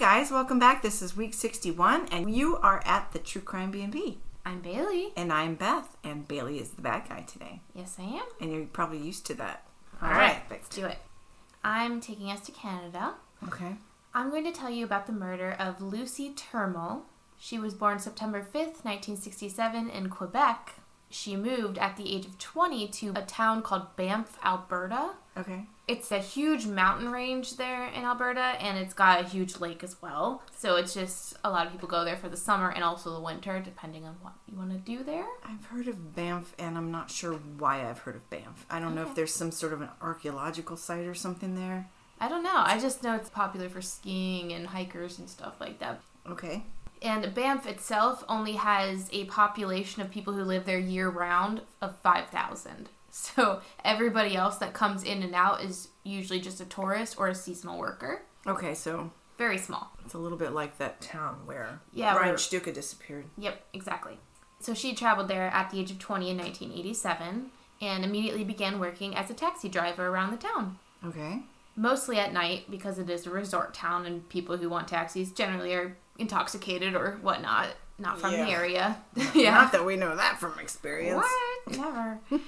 guys. Welcome back. This is week 61, and you are at the True Crime B&B. I'm Bailey. And I'm Beth, and Bailey is the bad guy today. Yes, I am. And you're probably used to that. All right, let's do it. I'm taking us to Canada. Okay. I'm going to tell you about the murder of Lucie Turmel. She was born September 5th, 1967, in Quebec. She moved at the age of 20 to a town called Banff, Alberta. Okay. It's a huge mountain range there in Alberta, and it's got a huge lake as well. So it's just a lot of people go there for the summer and also the winter, depending on what you want to do there. I've heard of Banff, and I'm not sure why I've heard of Banff. I don't know if there's some sort of an archaeological site or something there. I don't know. I just know it's popular for skiing and hikers and stuff like that. Okay. And Banff itself only has a population of people who live there year round of 5,000. So everybody else that comes in and out is usually just a tourist or a seasonal worker. Okay, so Very small. it's a little bit like that town where Yeah, Brian Stuka disappeared. Yep, exactly. So she traveled there at the age of 20 in 1987 and immediately began working as a taxi driver around the town. Okay. Mostly at night because it is a resort town and people who want taxis generally are intoxicated or whatnot, not from Yeah. the area. Yeah. Not that we know that from experience. What? Never.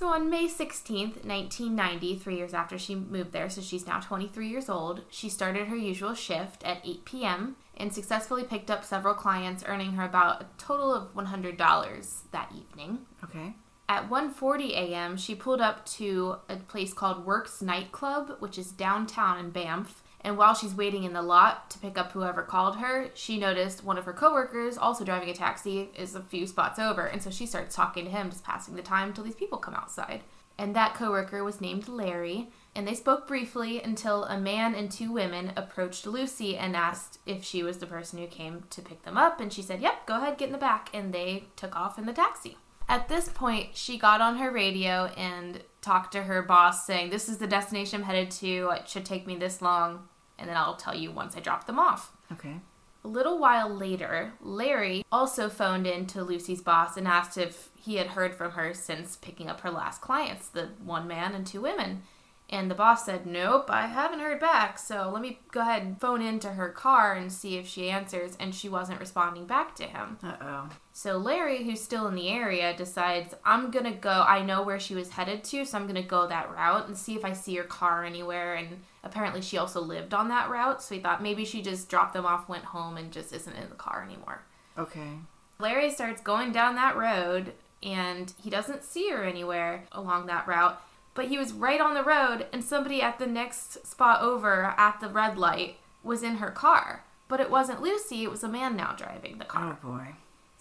so on May 16th, 1990, three years after she moved there, so she's now 23 years old, she started her usual shift at 8 p.m. and successfully picked up several clients, earning her about a total of $100 that evening. Okay. At 1:40 a.m., she pulled up to a place called Works Nightclub, which is downtown in Banff. And while she's waiting in the lot to pick up whoever called her, she noticed one of her coworkers, also driving a taxi, is a few spots over, and so she starts talking to him, just passing the time until these people come outside. And that coworker was named Larry, and they spoke briefly until a man and two women approached Lucie and asked if she was the person who came to pick them up, and she said, "Yep, go ahead, get in the back." And they took off in the taxi. At this point, she got on her radio and talked to her boss, saying, This is the destination I'm headed to. It should take me this long, and then I'll tell you once I drop them off. Okay. A little while later, Larry also phoned in to Lucie's boss and asked if he had heard from her since picking up her last clients, the one man and two women. And the boss said, Nope, I haven't heard back, so let me go ahead and phone into her car and see if she answers. And she wasn't responding back to him. Uh oh. So Larry, who's still in the area, decides I'm gonna go. I know where she was headed to, so I'm gonna go that route and see if I see her car anywhere. And apparently, she also lived on that route, so he thought maybe she just dropped them off, went home, and just isn't in the car anymore. Okay. Larry starts going down that road, and he doesn't see her anywhere along that route. But he was right on the road, and somebody at the next spot over at the red light was in her car. But it wasn't Lucie, it was a man now driving the car. Oh boy.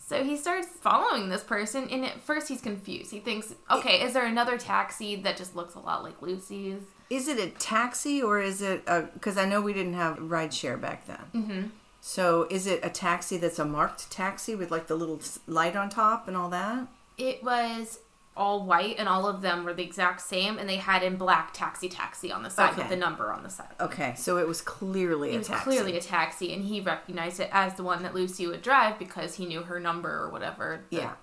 So he starts following this person, and at first he's confused. He thinks, okay, is there another taxi that just looks a lot like Lucie's? Is it a taxi or is it a? Because I know we didn't have rideshare back then. Mm-hmm. So is it a taxi that's a marked taxi with like the little light on top and all that? It was all white, and all of them were the exact same, and they had in black taxi taxi on the side with the number on the side. Okay, so it was clearly It a was taxi. clearly a taxi, and he recognized it as the one that Lucie would drive because he knew her number or whatever. yeah.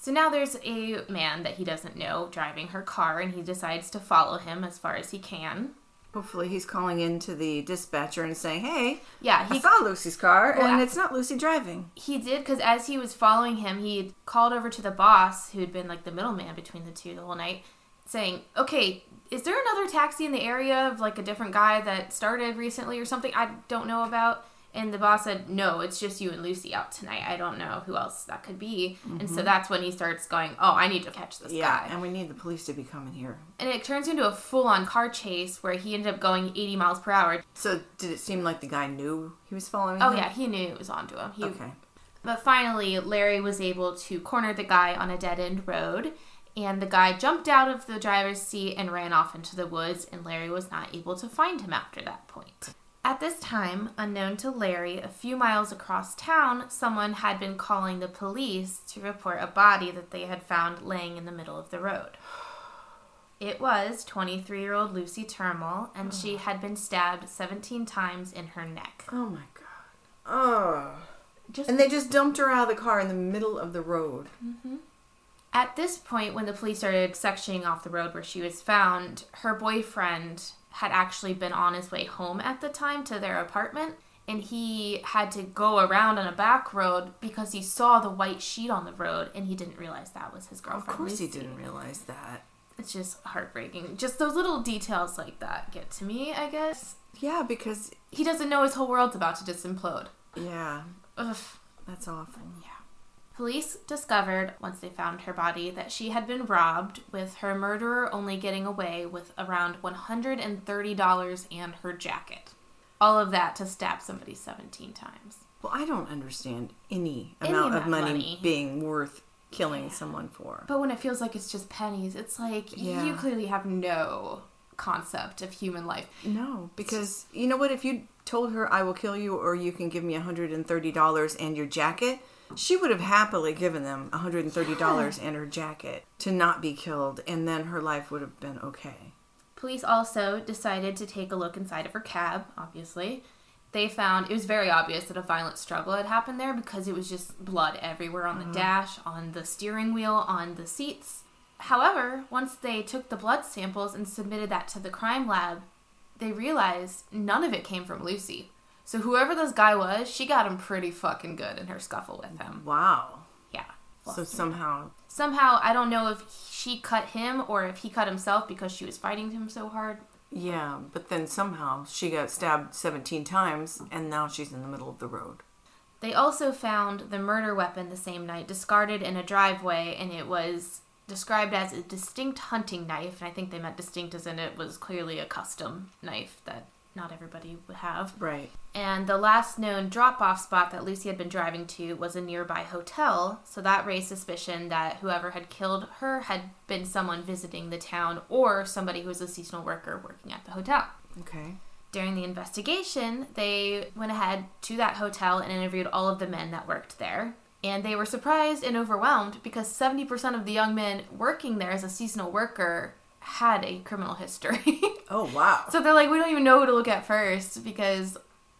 So now there's a man that he doesn't know driving her car, and he decides to follow him as far as he can. Hopefully, he's calling into the dispatcher and saying, "Hey, Yeah, I he saw Lucie's car, Well, and it's not Lucie driving." He did because as he was following him, he called over to the boss, who had been like the middleman between the two the whole night, saying, "Okay, is there another taxi in the area of like a different guy that started recently or something I don't know about?" And the boss said, "No, it's just you and Lucie out tonight. I don't know who else that could be." And so mm-hmm. that's when he starts going, "Oh, I need to catch this Yeah, guy." and we need the police to be coming here. And it turns into a full-on car chase where he ended up going 80 miles per hour. So, did it seem like the guy knew he was following? Oh him? yeah, he knew it was onto him. He Okay. But finally, Larry was able to corner the guy on a dead end road, and the guy jumped out of the driver's seat and ran off into the woods, and Larry was not able to find him after that point. At this time, unknown to Larry, a few miles across town, someone had been calling the police to report a body that they had found laying in the middle of the road. It was 23 year old Lucie Turmel, and she oh. had been stabbed 17 times in her neck. Oh my god. Oh. Just And they just dumped her out of the car in the middle of the road. Mm-hmm. At this point, when the police started sectioning off the road where she was found, her boyfriend had actually been on his way home at the time to their apartment, and he had to go around on a back road because he saw the white sheet on the road and he didn't realize that was his girlfriend. Of course, he didn't realize that. It's just heartbreaking. Just those little details like that get to me, I guess. Yeah, because He doesn't know his whole world's about to just implode. yeah, Ugh. that's awful. Police discovered, once they found her body, that she had been robbed, with her murderer only getting away with around $130 and her jacket. All of that to stab somebody 17 times. Well, I don't understand any, Any amount amount of money, money. being worth killing someone for. But when it feels like it's just pennies, it's like Yeah. you clearly have no concept of human life. No, because you know what? If you told her, I will kill you or you can give me $130 and your jacket, she would have happily given them $130 and her jacket to not be killed, and then her life would have been okay. Police also decided to take a look inside of her cab, obviously. They found it was very obvious that a violent struggle had happened there because it was just blood everywhere on the mm-hmm. dash, on the steering wheel, on the seats. However, once they took the blood samples and submitted that to the crime lab, they realized none of it came from Lucie. So whoever this guy was, she got him pretty fucking good in her scuffle with him. Wow. Yeah. So somehow, Somehow, I don't know if she cut him or if he cut himself because she was fighting him so hard. yeah, but then somehow she got stabbed 17 times and now she's in the middle of the road. They also found the murder weapon the same night discarded in a driveway, and it was described as a distinct hunting knife. And I think they meant distinct as in it was clearly a custom knife that not everybody would have. Right. And the last known drop off spot that Lucie had been driving to was a nearby hotel, so that raised suspicion that whoever had killed her had been someone visiting the town or somebody who was a seasonal worker working at the hotel. Okay. During the investigation, they went ahead to that hotel and interviewed all of the men that worked there. And they were surprised and overwhelmed because 70% of the young men working there as a seasonal worker had a criminal history. Oh, wow. so they're like, we don't even know who to look at first because,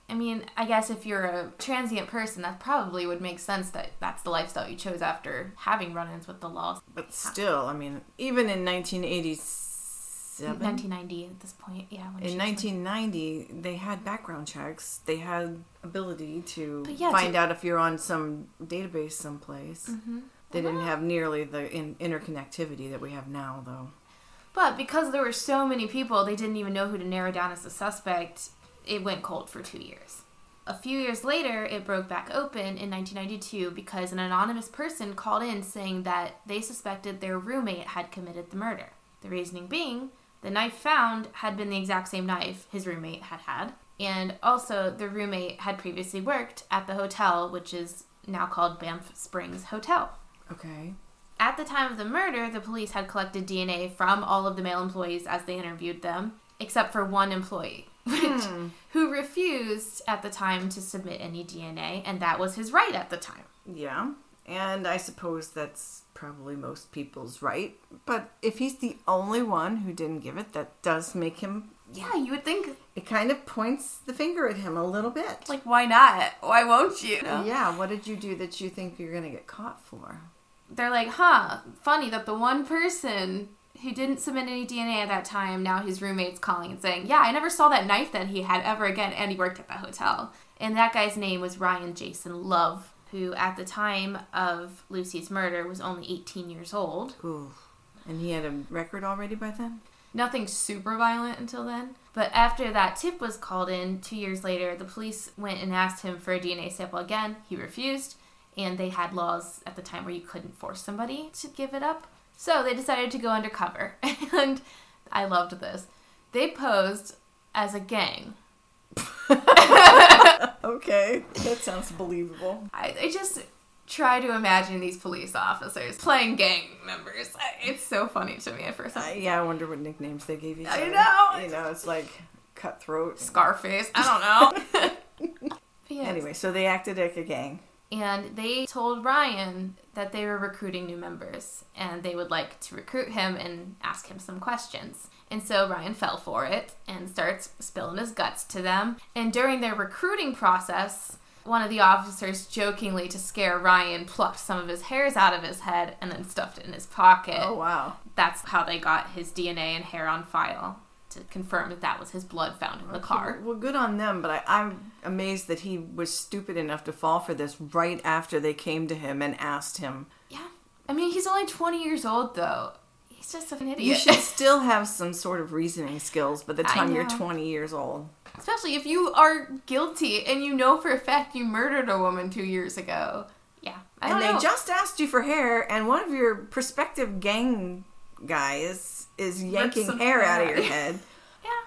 I mean, I guess if you're a transient person, that probably would make sense that that's the lifestyle you chose after having run ins with the law. But still, I mean, even in 1987, 1990 at this point, yeah. In she was- 1990, they had background checks. They had ability to yeah, find to- out if you're on some database someplace. Mm-hmm. They didn't have nearly the in- interconnectivity that we have now, though. But because there were so many people, they didn't even know who to narrow down as the suspect. It went cold for two years. A few years later, it broke back open in 1992 because an anonymous person called in saying that they suspected their roommate had committed the murder. The reasoning being, the knife found had been the exact same knife his roommate had had, and also the roommate had previously worked at the hotel, which is now called Banff Springs Hotel. Okay. At the time of the murder, the police had collected DNA from all of the male employees as they interviewed them, except for one employee, which, hmm. who refused at the time to submit any DNA, and that was his right at the time. Yeah. And I suppose that's probably most people's right. But if he's the only one who didn't give it, that does make him. Yeah, you would think, It kind of points the finger at him a little bit. like, why not? Why won't you? yeah, what did you do that you think you're going to get caught for? They're like, huh, funny that the one person who didn't submit any DNA at that time, now his roommate's calling and saying, yeah, I never saw that knife that he had ever again, and he worked at that hotel. And that guy's name was Ryan Jason Love, who at the time of Lucie's murder was only 18 years old. Ooh. And he had a record already by then? Nothing super violent until then. But after that tip was called in, two years later, the police went and asked him for a DNA sample again. He refused, and they had laws at the time where you couldn't force somebody to give it up. So they decided to go undercover. And I loved this. They posed as a gang. Okay. That sounds believable. I, I just try to imagine these police officers playing gang members. It's so funny to me at first. Uh, yeah, I wonder what nicknames they gave each I know. You know, it's like cutthroat. Scarface. I don't know. Yeah, Anyway, so they acted like a gang. And they told Ryan that they were recruiting new members and they would like to recruit him and ask him some questions. And so Ryan fell for it and starts spilling his guts to them. And during their recruiting process, one of the officers jokingly to scare Ryan plucked some of his hairs out of his head and then stuffed it in his pocket. Oh, wow. That's how they got his DNA and hair on file. To confirm that that was his blood found in the car. Well, good on them, but I, I'm amazed that he was stupid enough to fall for this right after they came to him and asked him. Yeah. I mean, he's only 20 years old, though. He's just an idiot. You should still have some sort of reasoning skills by the time you're 20 years old. Especially if you are guilty and you know for a fact you murdered a woman two years ago. Yeah. I and they know. just asked you for hair, and one of your prospective gang guys is yanking hair out of your head.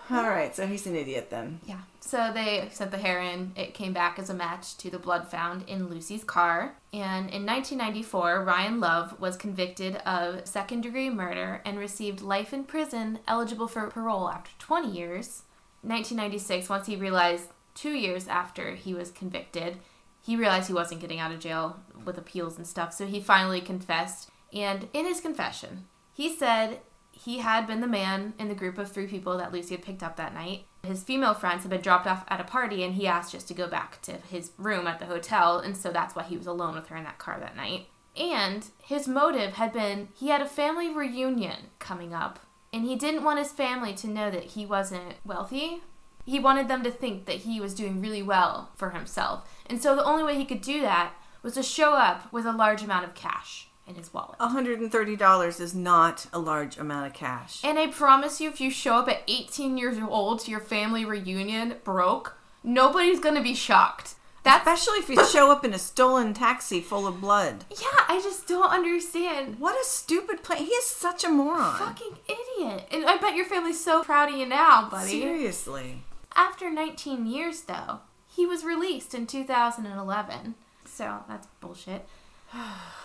Yeah. All right, so he's an idiot then. Yeah. So they sent the hair in. It came back as a match to the blood found in Lucie's car. And in 1994, Ryan Love was convicted of second degree murder and received life in prison, eligible for parole after 20 years. 1996, once he realized two years after he was convicted, he realized he wasn't getting out of jail with appeals and stuff, so he finally confessed. And in his confession, he said he had been the man in the group of three people that Lucie had picked up that night. His female friends had been dropped off at a party, and he asked just to go back to his room at the hotel, and so that's why he was alone with her in that car that night. And his motive had been he had a family reunion coming up, and he didn't want his family to know that he wasn't wealthy. He wanted them to think that he was doing really well for himself. And so the only way he could do that was to show up with a large amount of cash in his wallet. $130 is not a large amount of cash. And I promise you, if you show up at 18 years old to your family reunion broke, nobody's gonna be shocked. That's Especially if you show up in a stolen taxi full of blood. yeah. I just don't understand. What a stupid plan. He is such a moron. Fucking idiot. And I bet your family's so proud of you now, buddy. Seriously. After 19 years, though, he was released in 2011. So that's bullshit.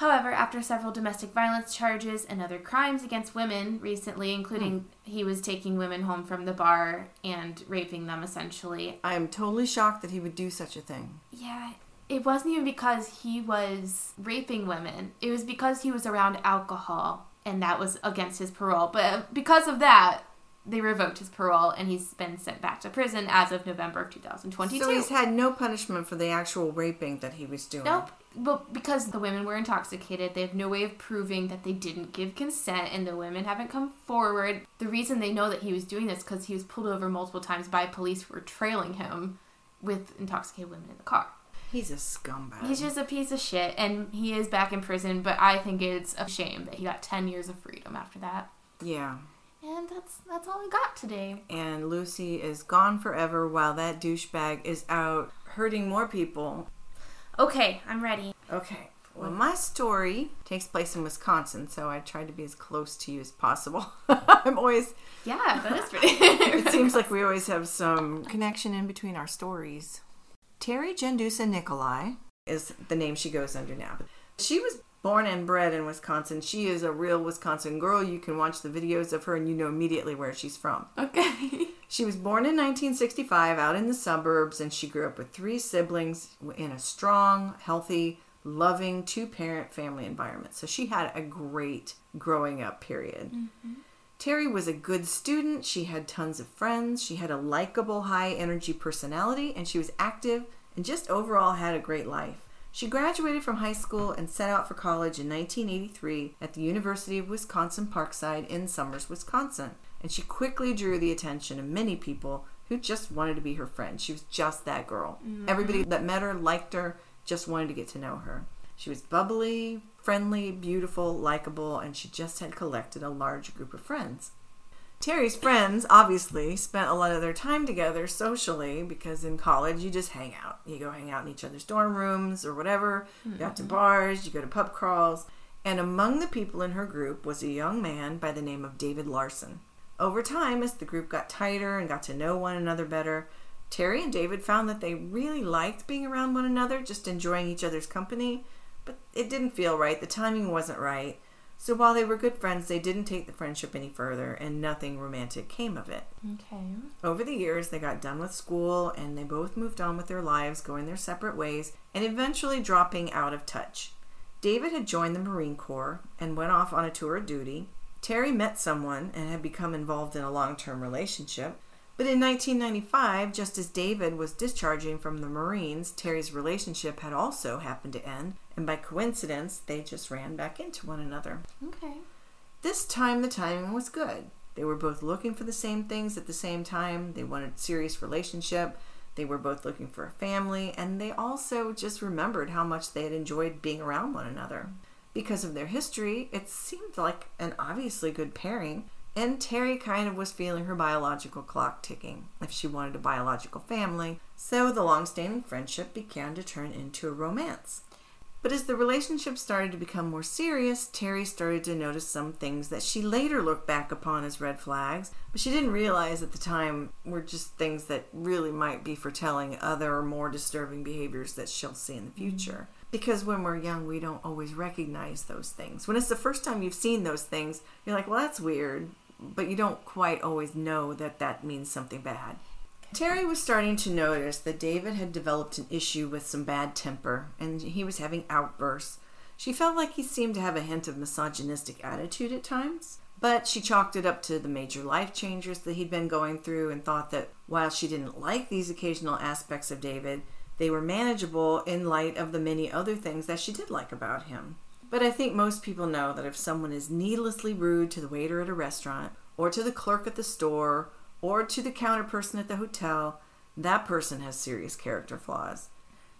However, after several domestic violence charges and other crimes against women recently, including hmm. he was taking women home from the bar and raping them essentially, I am totally shocked that he would do such a thing. yeah, it wasn't even because he was raping women. It was because he was around alcohol and that was against his parole. But uh, because of that, they revoked his parole and he's been sent back to prison as of November of 2022. So he's had no punishment for the actual raping that he was doing. Nope. But because the women were intoxicated, they have no way of proving that they didn't give consent, and the women haven't come forward. The reason they know that he was doing this because he was pulled over multiple times by police who were trailing him with intoxicated women in the car. He's a scumbag. He's just a piece of shit, and he is back in prison. But I think it's a shame that he got ten years of freedom after that. yeah. And that's that's all I got today. And Lucie is gone forever while that douchebag is out hurting more people. Okay, I'm ready. Okay. Well, my story takes place in Wisconsin, so I tried to be as close to you as possible. I'm always. Yeah, that is pretty. It seems like we always have some connection in between our stories. Teri Jendusa Nicolai is the name she goes under now. She was born and bred in Wisconsin. She is a real Wisconsin girl. You can watch the videos of her and you know immediately where she's from. okay. She was born in 1965 out in the suburbs and she grew up with three siblings in a strong, healthy, loving two parent family environment. So she had a great growing up period. Mm-hmm. Teri was a good student. She had tons of friends. She had a likable, high energy personality and she was active and just overall had a great life. She graduated from high school and set out for college in 1983 at the University of Wisconsin Parkside in Somers, Wisconsin. And she quickly drew the attention of many people who just wanted to be her friend. She was just that girl. Mm. Everybody that met her liked her, just wanted to get to know her. She was bubbly, friendly, beautiful, likable, and she just had collected a large group of friends. Teri's friends obviously spent a lot of their time together socially because in college you just hang out. You go hang out in each other's dorm rooms or whatever. You go out to bars, you go to pub crawls. And among the people in her group was a young man by the name of David Larson. Over time, as the group got tighter and got to know one another better, Teri and David found that they really liked being around one another, just enjoying each other's company. But it didn't feel right. The timing wasn't right. So while they were good friends, they didn't take the friendship any further, and nothing romantic came of it. Okay. Over the years, they got done with school and they both moved on with their lives, going their separate ways, and eventually dropping out of touch. David had joined the Marine Corps and went off on a tour of duty. Teri met someone and had become involved in a long term relationship. But in 1995, just as David was discharging from the Marines, Teri's relationship had also happened to end, and by coincidence, they just ran back into one another. Okay. This time, the timing was good. They were both looking for the same things at the same time. They wanted a serious relationship. They were both looking for a family, and they also just remembered how much they had enjoyed being around one another. Because of their history, it seemed like an obviously good pairing, and Teri kind of was feeling her biological clock ticking if she wanted a biological family, so the long standing friendship began to turn into a romance. But as the relationship started to become more serious, Teri started to notice some things that she later looked back upon as red flags, but she didn't realize at the time were just things that really might be foretelling other more disturbing behaviors that she'll see in the mm-hmm. future. Because when we're young, we don't always recognize those things. When it's the first time you've seen those things, you're like, well, that's weird, but you don't quite always know that that means something bad. Teri was starting to notice that David had developed an issue with some bad temper and he was having outbursts. She felt like he seemed to have a hint of misogynistic attitude at times, but she chalked it up to the major life changes that he'd been going through and thought that while she didn't like these occasional aspects of David, they were manageable in light of the many other things that she did like about him. But I think most people know that if someone is needlessly rude to the waiter at a restaurant, or to the clerk at the store, or to the counter person at the hotel, that person has serious character flaws.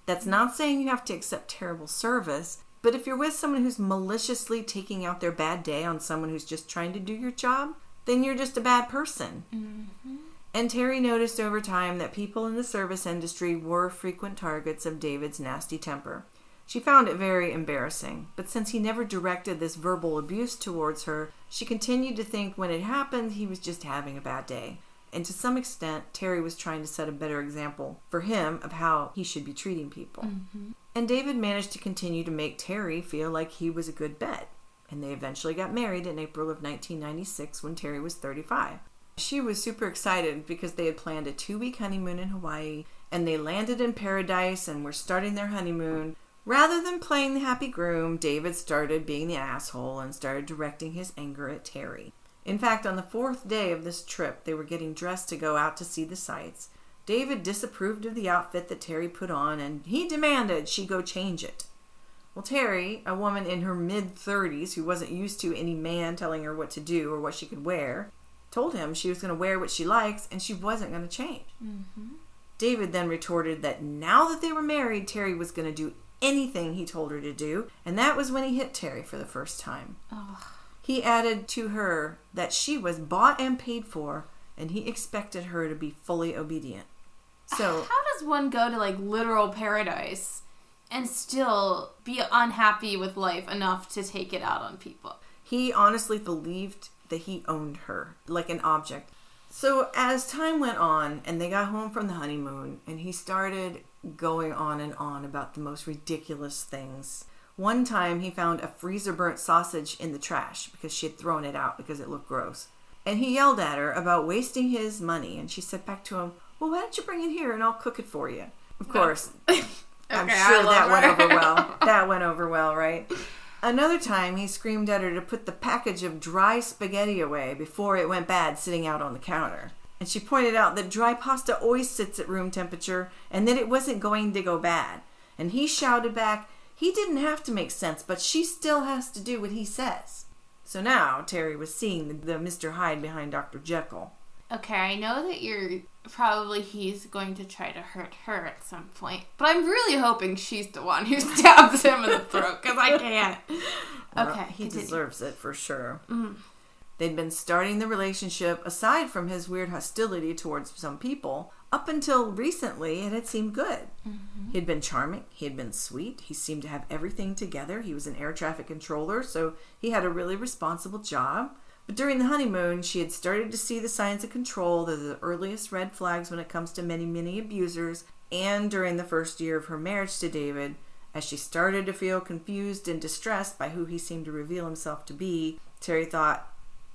That's not saying you have to accept terrible service, but if you're with someone who's maliciously taking out their bad day on someone who's just trying to do your job, then you're just a bad person. Mm-hmm. And Teri noticed over time that people in the service industry were frequent targets of David's nasty temper. She found it very embarrassing, but since he never directed this verbal abuse towards her, she continued to think when it happened he was just having a bad day. And to some extent, Teri was trying to set a better example for him of how he should be treating people. Mm-hmm. And David managed to continue to make Teri feel like he was a good bet. And they eventually got married in April of 1996 when Teri was 35. She was super excited because they had planned a two week honeymoon in Hawaii and they landed in paradise and were starting their honeymoon. Rather than playing the happy groom, David started being the asshole and started directing his anger at Teri. In fact, on the fourth day of this trip, they were getting dressed to go out to see the sights. David disapproved of the outfit that Teri put on and he demanded she go change it. Well, Teri, a woman in her mid 30s who wasn't used to any man telling her what to do or what she could wear, told him she was going to wear what she likes and she wasn't going to change. Mm-hmm. David then retorted that now that they were married, Teri was going to do anything he told her to do, and that was when he hit Teri for the first time. Oh. He added to her that she was bought and paid for, and he expected her to be fully obedient. So, how does one go to like literal paradise and still be unhappy with life enough to take it out on people? He honestly believed that he owned her like an object. So, as time went on and they got home from the honeymoon, and he started going on and on about the most ridiculous things one time he found a freezer burnt sausage in the trash because she had thrown it out because it looked gross. And he yelled at her about wasting his money, and she said back to him, Well, why don't you bring it here and I'll cook it for you? Of course. okay, I'm sure that her. went over well. That went over well, right? Another time he screamed at her to put the package of dry spaghetti away before it went bad sitting out on the counter. And she pointed out that dry pasta always sits at room temperature and that it wasn't going to go bad. And he shouted back, he didn't have to make sense, but she still has to do what he says. So now Teri was seeing the, the Mr. Hyde behind Dr. Jekyll. Okay, I know that you're probably he's going to try to hurt her at some point, but I'm really hoping she's the one who stabs him in the throat because I can't. Well, okay, he continue. deserves it for sure. Mm. They'd been starting the relationship aside from his weird hostility towards some people up until recently, it had seemed good. Mm-hmm. He had been charming. He had been sweet. He seemed to have everything together. He was an air traffic controller, so he had a really responsible job. But during the honeymoon, she had started to see the signs of control, that are the earliest red flags when it comes to many, many abusers. And during the first year of her marriage to David, as she started to feel confused and distressed by who he seemed to reveal himself to be, Teri thought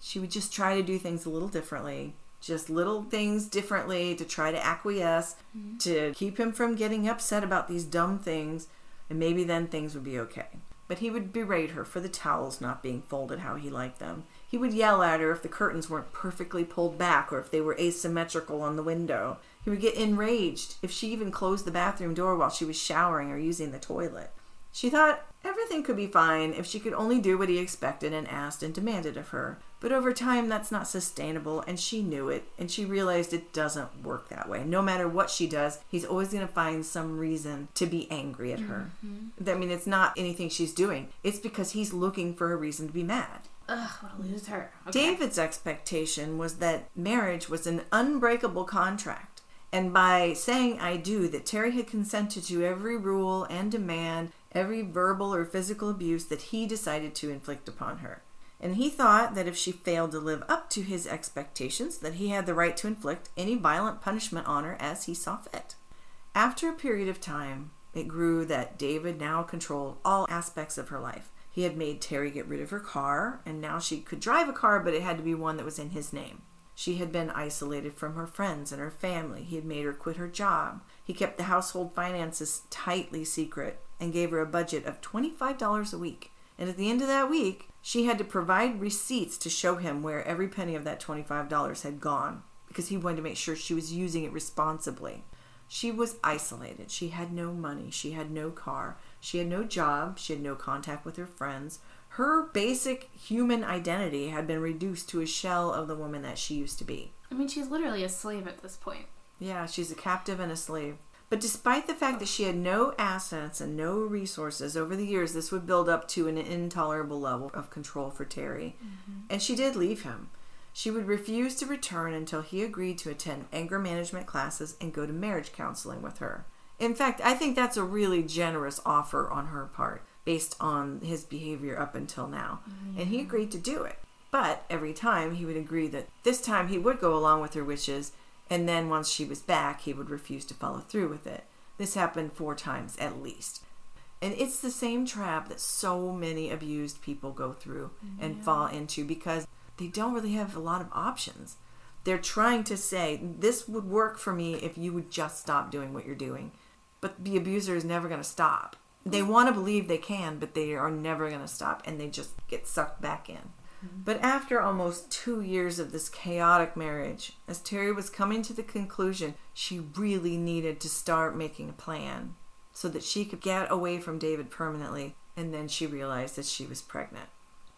she would just try to do things a little differently just little things differently to try to acquiesce, mm-hmm. to keep him from getting upset about these dumb things, and maybe then things would be okay. But he would berate her for the towels not being folded how he liked them. He would yell at her if the curtains weren't perfectly pulled back or if they were asymmetrical on the window. He would get enraged if she even closed the bathroom door while she was showering or using the toilet. She thought everything could be fine if she could only do what he expected and asked and demanded of her. But over time, that's not sustainable, and she knew it, and she realized it doesn't work that way. No matter what she does, he's always going to find some reason to be angry at her. Mm-hmm. I mean, it's not anything she's doing, it's because he's looking for a reason to be mad. Ugh, what a loser. Okay. David's expectation was that marriage was an unbreakable contract. And by saying I do, that Teri had consented to every rule and demand, every verbal or physical abuse that he decided to inflict upon her. And he thought that if she failed to live up to his expectations, that he had the right to inflict any violent punishment on her as he saw fit. After a period of time, it grew that David now controlled all aspects of her life. He had made Teri get rid of her car, and now she could drive a car, but it had to be one that was in his name. She had been isolated from her friends and her family. He had made her quit her job. He kept the household finances tightly secret and gave her a budget of $25 a week. And at the end of that week, she had to provide receipts to show him where every penny of that $25 had gone because he wanted to make sure she was using it responsibly. She was isolated. She had no money. She had no car. She had no job. She had no contact with her friends. Her basic human identity had been reduced to a shell of the woman that she used to be. I mean, she's literally a slave at this point. Yeah, she's a captive and a slave. But despite the fact that she had no assets and no resources, over the years this would build up to an intolerable level of control for Teri. Mm-hmm. And she did leave him. She would refuse to return until he agreed to attend anger management classes and go to marriage counseling with her. In fact, I think that's a really generous offer on her part based on his behavior up until now. Mm-hmm. And he agreed to do it. But every time he would agree that this time he would go along with her wishes, and then once she was back, he would refuse to follow through with it. This happened four times at least. And it's the same trap that so many abused people go through and fall into because they don't really have a lot of options. They're trying to say, this would work for me if you would just stop doing what you're doing. But the abuser is never going to stop. They want to believe they can, but they are never going to stop and they just get sucked back in. But after almost two years of this chaotic marriage, as Teri was coming to the conclusion she really needed to start making a plan so that she could get away from David permanently, and then she realized that she was pregnant.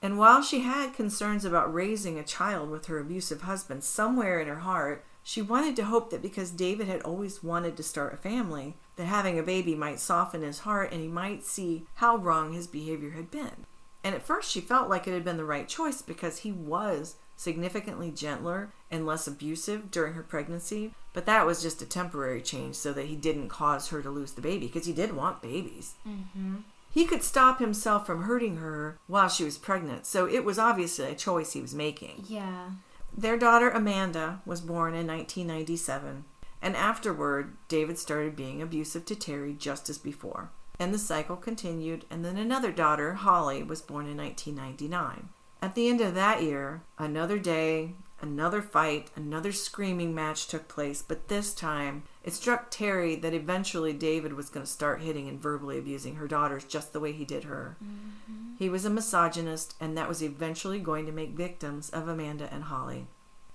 And while she had concerns about raising a child with her abusive husband, somewhere in her heart, she wanted to hope that because David had always wanted to start a family, that having a baby might soften his heart and he might see how wrong his behavior had been. And at first, she felt like it had been the right choice because he was significantly gentler and less abusive during her pregnancy. But that was just a temporary change so that he didn't cause her to lose the baby because he did want babies. Mm-hmm. He could stop himself from hurting her while she was pregnant, so it was obviously a choice he was making. Yeah. Their daughter Amanda was born in 1997, and afterward, David started being abusive to Teri just as before. And the cycle continued, and then another daughter, Holly, was born in 1999. At the end of that year, another day, another fight, another screaming match took place, but this time it struck Teri that eventually David was going to start hitting and verbally abusing her daughters just the way he did her. Mm-hmm. He was a misogynist, and that was eventually going to make victims of Amanda and Holly.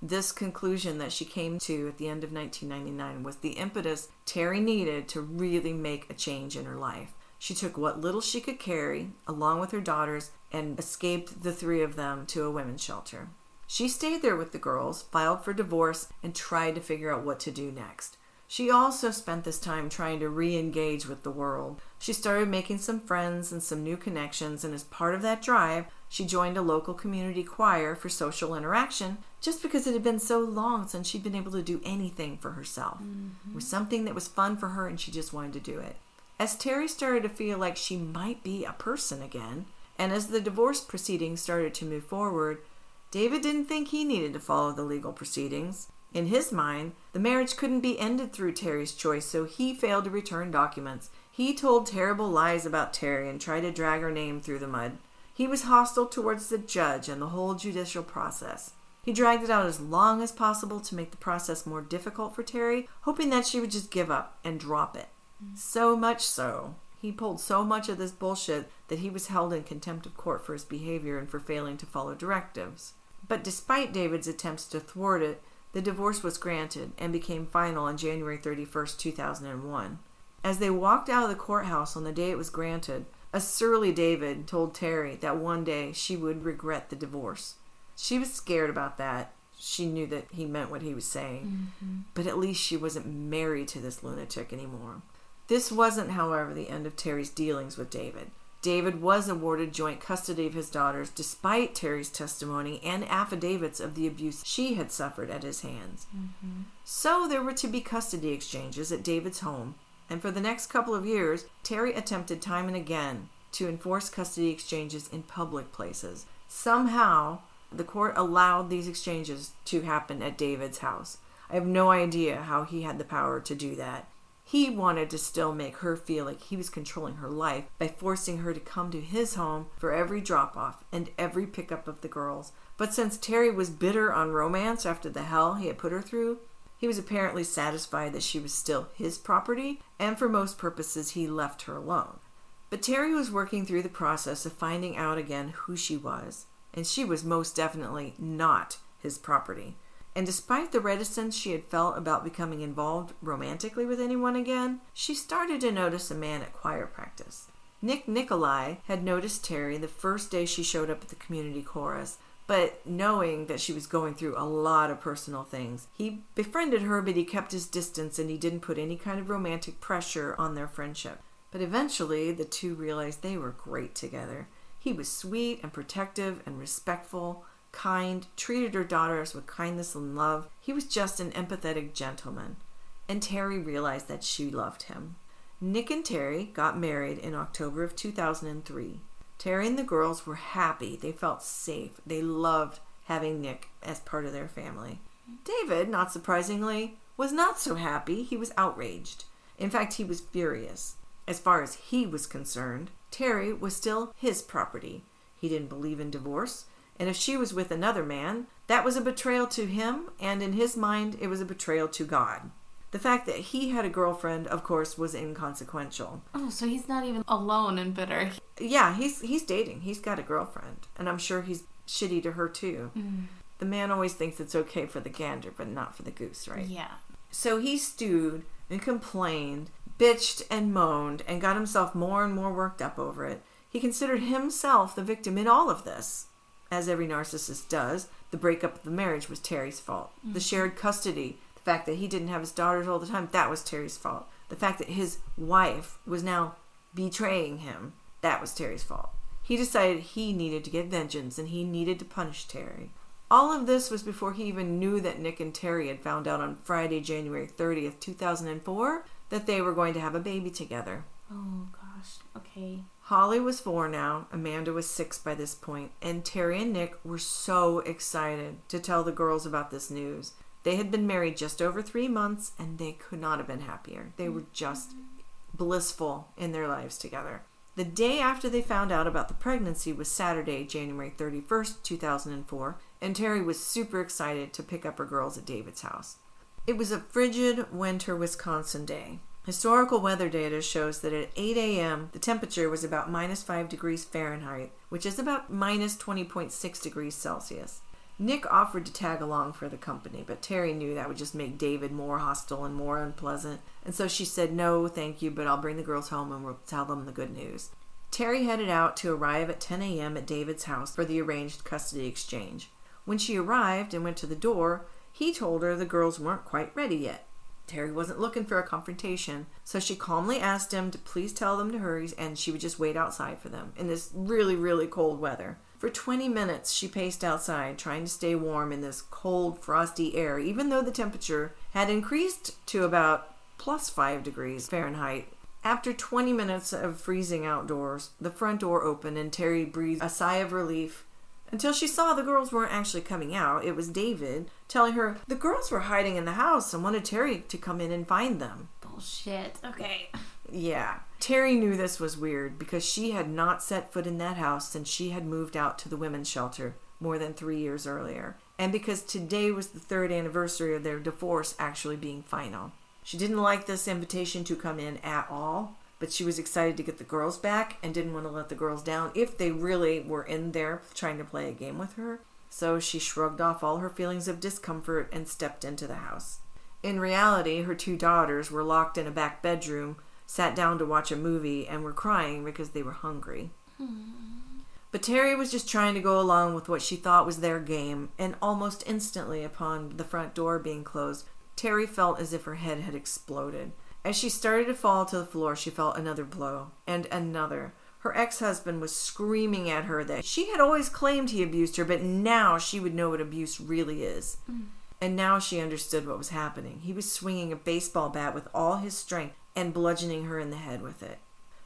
This conclusion that she came to at the end of 1999 was the impetus Teri needed to really make a change in her life. She took what little she could carry, along with her daughters, and escaped the three of them to a women's shelter. She stayed there with the girls, filed for divorce, and tried to figure out what to do next. She also spent this time trying to re engage with the world. She started making some friends and some new connections, and as part of that drive, she joined a local community choir for social interaction just because it had been so long since she'd been able to do anything for herself. Mm-hmm. It was something that was fun for her, and she just wanted to do it. As Teri started to feel like she might be a person again, and as the divorce proceedings started to move forward, David didn't think he needed to follow the legal proceedings. In his mind, the marriage couldn't be ended through Teri's choice, so he failed to return documents. He told terrible lies about Teri and tried to drag her name through the mud. He was hostile towards the judge and the whole judicial process. He dragged it out as long as possible to make the process more difficult for Teri, hoping that she would just give up and drop it. So much so, he pulled so much of this bullshit that he was held in contempt of court for his behavior and for failing to follow directives. But despite David's attempts to thwart it, the divorce was granted and became final on January 31st, 2001. As they walked out of the courthouse on the day it was granted, a surly David told Teri that one day she would regret the divorce. She was scared about that. She knew that he meant what he was saying, mm-hmm. but at least she wasn't married to this lunatic anymore. This wasn't, however, the end of Teri's dealings with David. David was awarded joint custody of his daughters despite Teri's testimony and affidavits of the abuse she had suffered at his hands. So there were to be custody exchanges at David's home, and for the next couple of years, Teri attempted time and again to enforce custody exchanges in public places. Somehow, the court allowed these exchanges to happen at David's house. I have no idea how he had the power to do that. He wanted to still make her feel like he was controlling her life by forcing her to come to his home for every drop off and every pickup of the girls. But since Teri was bitter on romance after the hell he had put her through, he was apparently satisfied that she was still his property, and for most purposes, he left her alone. But Teri was working through the process of finding out again who she was, and she was most definitely not his property. And despite the reticence she had felt about becoming involved romantically with anyone again, she started to notice a man at choir practice. Nick Nicolai had noticed Teri the first day she showed up at the community chorus, but knowing that she was going through a lot of personal things, he befriended her, but he kept his distance and he didn't put any kind of romantic pressure on their friendship. But eventually, the two realized they were great together. He was sweet and protective and respectful, kind, treated her daughters with kindness and love. He was just an empathetic gentleman. And Teri realized that she loved him. Nick and Teri got married in October of 2003. Teri and the girls were happy. They felt safe. They loved having Nick as part of their family. David, not surprisingly, was not so happy. He was outraged. In fact, he was furious. As far as he was concerned, Teri was still his property. He didn't believe in divorce, and if she was with another man, that was a betrayal to him, and in his mind, it was a betrayal to God. The fact that he had a girlfriend, of course, was inconsequential. Oh, so he's not even alone and bitter. Yeah, he's he's dating. He's got a girlfriend, and I'm sure he's shitty to her too. Mm. The man always thinks it's okay for the gander, but not for the goose, right? Yeah. So he stewed and complained, bitched and moaned, and got himself more and more worked up over it. He considered himself the victim in all of this. As every narcissist does, the breakup of the marriage was Teri's fault. The mm-hmm. shared custody, the fact that he didn't have his daughters all the time, that was Teri's fault. The fact that his wife was now betraying him, that was Teri's fault. He decided he needed to get vengeance and he needed to punish Teri. All of this was before he even knew that Nick and Teri had found out on Friday, January 30th, 2004, that they were going to have a baby together. Oh gosh. Okay. Holly was four now, Amanda was six by this point, and Teri and Nick were so excited to tell the girls about this news. They had been married just over three months and they could not have been happier. They were just blissful in their lives together. The day after they found out about the pregnancy was Saturday, January 31st, 2004, and Teri was super excited to pick up her girls at David's house. It was a frigid winter Wisconsin day. Historical weather data shows that at 8 a.m., the temperature was about minus 5 degrees Fahrenheit, which is about minus 20.6 degrees Celsius. Nick offered to tag along for the company, but Teri knew that would just make David more hostile and more unpleasant, and so she said, No, thank you, but I'll bring the girls home and we'll tell them the good news. Teri headed out to arrive at 10 a.m. at David's house for the arranged custody exchange. When she arrived and went to the door, he told her the girls weren't quite ready yet. Teri wasn't looking for a confrontation, so she calmly asked him to please tell them to hurry and she would just wait outside for them in this really, really cold weather. For 20 minutes, she paced outside, trying to stay warm in this cold, frosty air, even though the temperature had increased to about plus 5 degrees Fahrenheit. After 20 minutes of freezing outdoors, the front door opened and Teri breathed a sigh of relief until she saw the girls weren't actually coming out. It was David telling her the girls were hiding in the house and wanted Teri to come in and find them. Bullshit. Okay. Yeah. Teri knew this was weird because she had not set foot in that house since she had moved out to the women's shelter more than three years earlier, and because today was the third anniversary of their divorce actually being final. She didn't like this invitation to come in at all, but she was excited to get the girls back and didn't want to let the girls down if they really were in there trying to play a game with her. So she shrugged off all her feelings of discomfort and stepped into the house. In reality, her two daughters were locked in a back bedroom, sat down to watch a movie, and were crying because they were hungry. But Teri was just trying to go along with what she thought was their game, and almost instantly, upon the front door being closed, Teri felt as if her head had exploded. As she started to fall to the floor, she felt another blow, and another. Her ex husband was screaming at her that she had always claimed he abused her, but now she would know what abuse really is. Mm. And now she understood what was happening. He was swinging a baseball bat with all his strength and bludgeoning her in the head with it.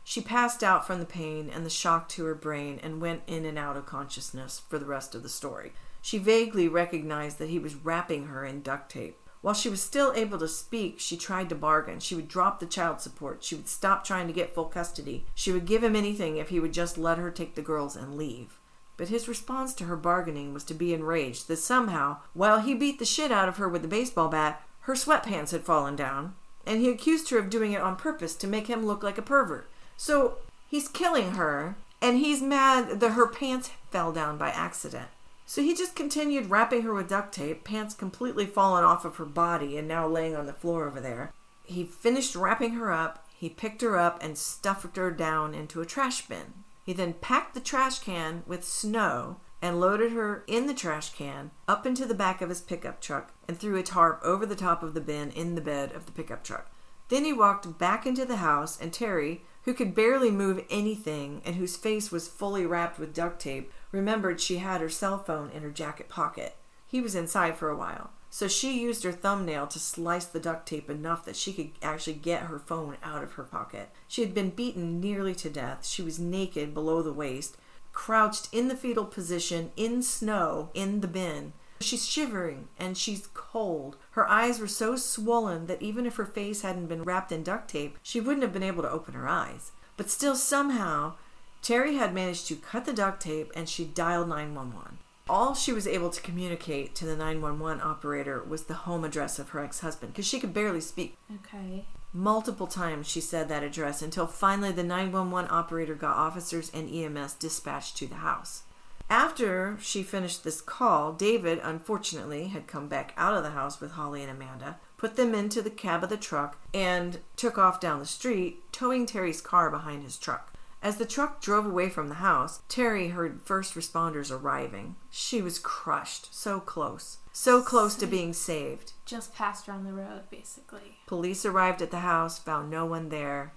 She passed out from the pain and the shock to her brain and went in and out of consciousness for the rest of the story. She vaguely recognized that he was wrapping her in duct tape. While she was still able to speak, she tried to bargain. She would drop the child support. She would stop trying to get full custody. She would give him anything if he would just let her take the girls and leave. But his response to her bargaining was to be enraged that somehow, while he beat the shit out of her with the baseball bat, her sweatpants had fallen down, and he accused her of doing it on purpose to make him look like a pervert. So he's killing her, and he's mad that her pants fell down by accident. So he just continued wrapping her with duct tape, pants completely fallen off of her body and now laying on the floor over there. He finished wrapping her up, he picked her up and stuffed her down into a trash bin. He then packed the trash can with snow and loaded her in the trash can up into the back of his pickup truck and threw a tarp over the top of the bin in the bed of the pickup truck. Then he walked back into the house, and Teri, who could barely move anything and whose face was fully wrapped with duct tape, remembered she had her cell phone in her jacket pocket. He was inside for a while, so she used her thumbnail to slice the duct tape enough that she could actually get her phone out of her pocket. She had been beaten nearly to death. She was naked below the waist, crouched in the fetal position in snow in the bin. She's shivering and she's cold. Her eyes were so swollen that even if her face hadn't been wrapped in duct tape, she wouldn't have been able to open her eyes. But still, somehow, Teri had managed to cut the duct tape and she dialed 911. All she was able to communicate to the 911 operator was the home address of her ex husband because she could barely speak. Okay. Multiple times she said that address until finally the 911 operator got officers and EMS dispatched to the house. After she finished this call, David, unfortunately, had come back out of the house with Holly and Amanda, put them into the cab of the truck, and took off down the street, towing Teri's car behind his truck. As the truck drove away from the house, Teri heard first responders arriving. She was crushed, so close, so close to being saved. Just passed around the road, basically. Police arrived at the house, found no one there,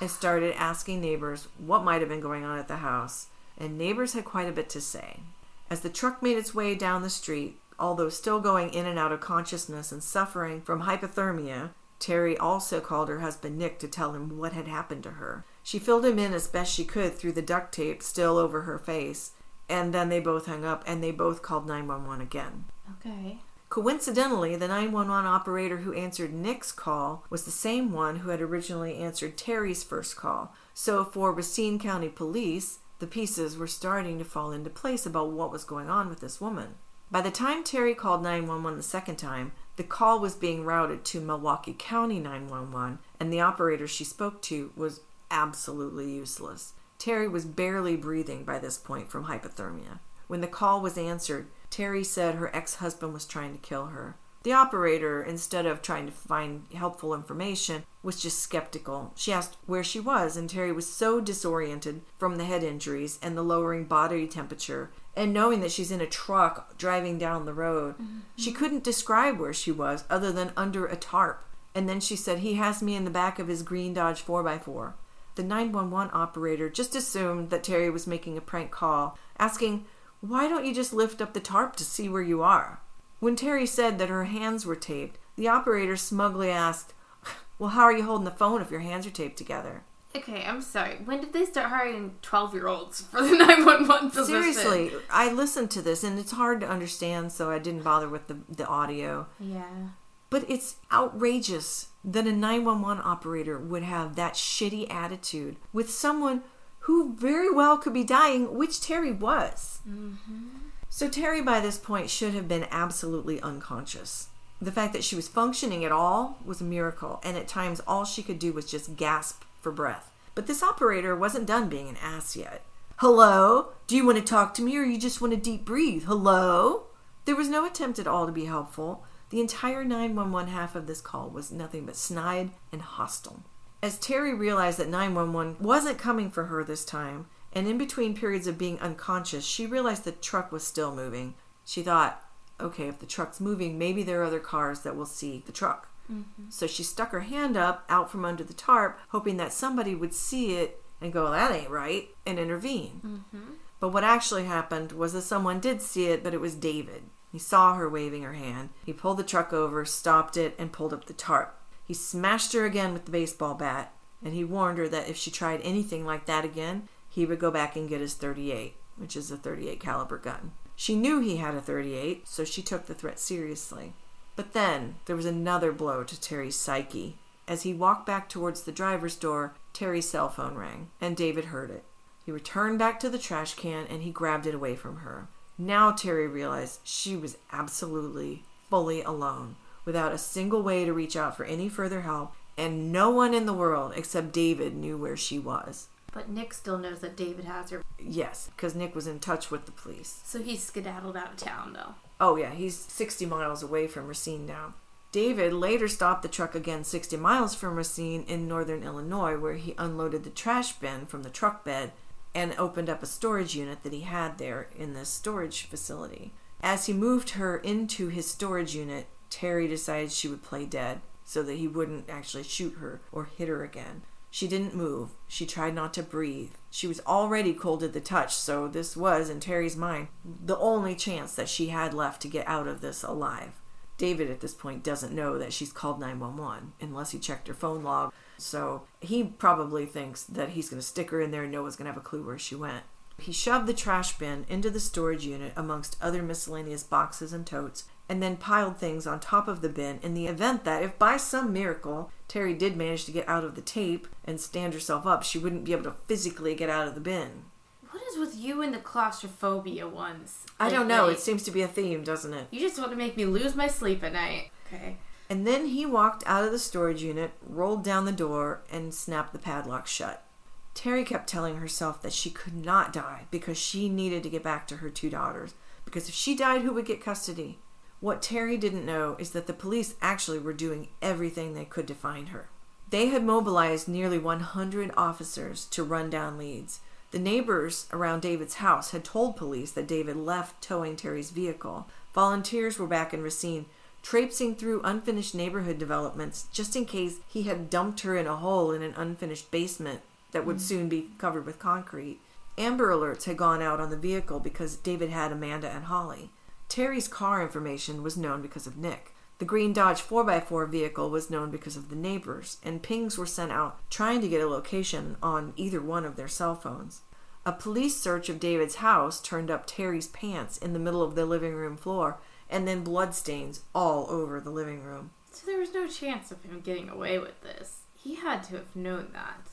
and started asking neighbors what might have been going on at the house. And neighbors had quite a bit to say. As the truck made its way down the street, although still going in and out of consciousness and suffering from hypothermia, Teri also called her husband Nick to tell him what had happened to her. She filled him in as best she could through the duct tape still over her face, and then they both hung up and they both called 911 again. Okay. Coincidentally, the 911 operator who answered Nick's call was the same one who had originally answered Teri's first call. So, for Racine County Police, the pieces were starting to fall into place about what was going on with this woman. By the time Teri called 911 the second time, the call was being routed to Milwaukee County 911, and the operator she spoke to was absolutely useless. Teri was barely breathing by this point from hypothermia. When the call was answered, Teri said her ex husband was trying to kill her. The operator, instead of trying to find helpful information, was just skeptical. She asked where she was, and Teri was so disoriented from the head injuries and the lowering body temperature, and knowing that she's in a truck driving down the road, mm-hmm. she couldn't describe where she was other than under a tarp. And then she said, He has me in the back of his green Dodge 4x4. The 911 operator just assumed that Teri was making a prank call, asking, Why don't you just lift up the tarp to see where you are? When Teri said that her hands were taped, the operator smugly asked, Well, how are you holding the phone if your hands are taped together? Okay, I'm sorry. When did they start hiring 12 year olds for the 911 position? Seriously, I listened to this and it's hard to understand, so I didn't bother with the, the audio. Yeah. But it's outrageous that a 911 operator would have that shitty attitude with someone who very well could be dying, which Teri was. Mm-hmm. So Teri, by this point, should have been absolutely unconscious. The fact that she was functioning at all was a miracle, and at times all she could do was just gasp for breath. But this operator wasn't done being an ass yet. Hello? Do you want to talk to me or you just want to deep breathe? Hello? There was no attempt at all to be helpful. The entire 911 half of this call was nothing but snide and hostile. As Teri realized that 911 wasn't coming for her this time, And in between periods of being unconscious, she realized the truck was still moving. She thought, okay, if the truck's moving, maybe there are other cars that will see the truck. Mm-hmm. So she stuck her hand up out from under the tarp, hoping that somebody would see it and go, that ain't right, and intervene. Mm-hmm. But what actually happened was that someone did see it, but it was David. He saw her waving her hand. He pulled the truck over, stopped it, and pulled up the tarp. He smashed her again with the baseball bat, and he warned her that if she tried anything like that again, he would go back and get his 38, which is a 38 caliber gun. She knew he had a 38, so she took the threat seriously. But then there was another blow to Teri's psyche. As he walked back towards the driver's door, Teri's cell phone rang, and David heard it. He returned back to the trash can and he grabbed it away from her. Now Teri realized she was absolutely, fully alone, without a single way to reach out for any further help, and no one in the world except David knew where she was. But Nick still knows that David has her. Yes, because Nick was in touch with the police. So he's skedaddled out of town, though. Oh, yeah, he's 60 miles away from Racine now. David later stopped the truck again 60 miles from Racine in northern Illinois, where he unloaded the trash bin from the truck bed and opened up a storage unit that he had there in this storage facility. As he moved her into his storage unit, Teri decided she would play dead so that he wouldn't actually shoot her or hit her again. She didn't move. She tried not to breathe. She was already cold at the touch, so this was, in Teri's mind, the only chance that she had left to get out of this alive. David at this point doesn't know that she's called 911 unless he checked her phone log. So he probably thinks that he's going to stick her in there and no one's going to have a clue where she went. He shoved the trash bin into the storage unit amongst other miscellaneous boxes and totes and then piled things on top of the bin in the event that if by some miracle Teri did manage to get out of the tape and stand herself up, she wouldn't be able to physically get out of the bin. What is with you and the claustrophobia ones? I don't know. lately? It seems to be a theme, doesn't it? You just want to make me lose my sleep at night. Okay. And then he walked out of the storage unit, rolled down the door, and snapped the padlock shut. Teri kept telling herself that she could not die because she needed to get back to her two daughters. Because if she died, who would get custody? What Teri didn't know is that the police actually were doing everything they could to find her. They had mobilized nearly 100 officers to run down leads. The neighbors around David's house had told police that David left towing Teri's vehicle. Volunteers were back in Racine, traipsing through unfinished neighborhood developments just in case he had dumped her in a hole in an unfinished basement that would mm. soon be covered with concrete. Amber alerts had gone out on the vehicle because David had Amanda and Holly. Teri's car information was known because of Nick. The green Dodge 4x4 vehicle was known because of the neighbors, and pings were sent out trying to get a location on either one of their cell phones. A police search of David's house turned up Teri's pants in the middle of the living room floor, and then bloodstains all over the living room. So there was no chance of him getting away with this. He had to have known that.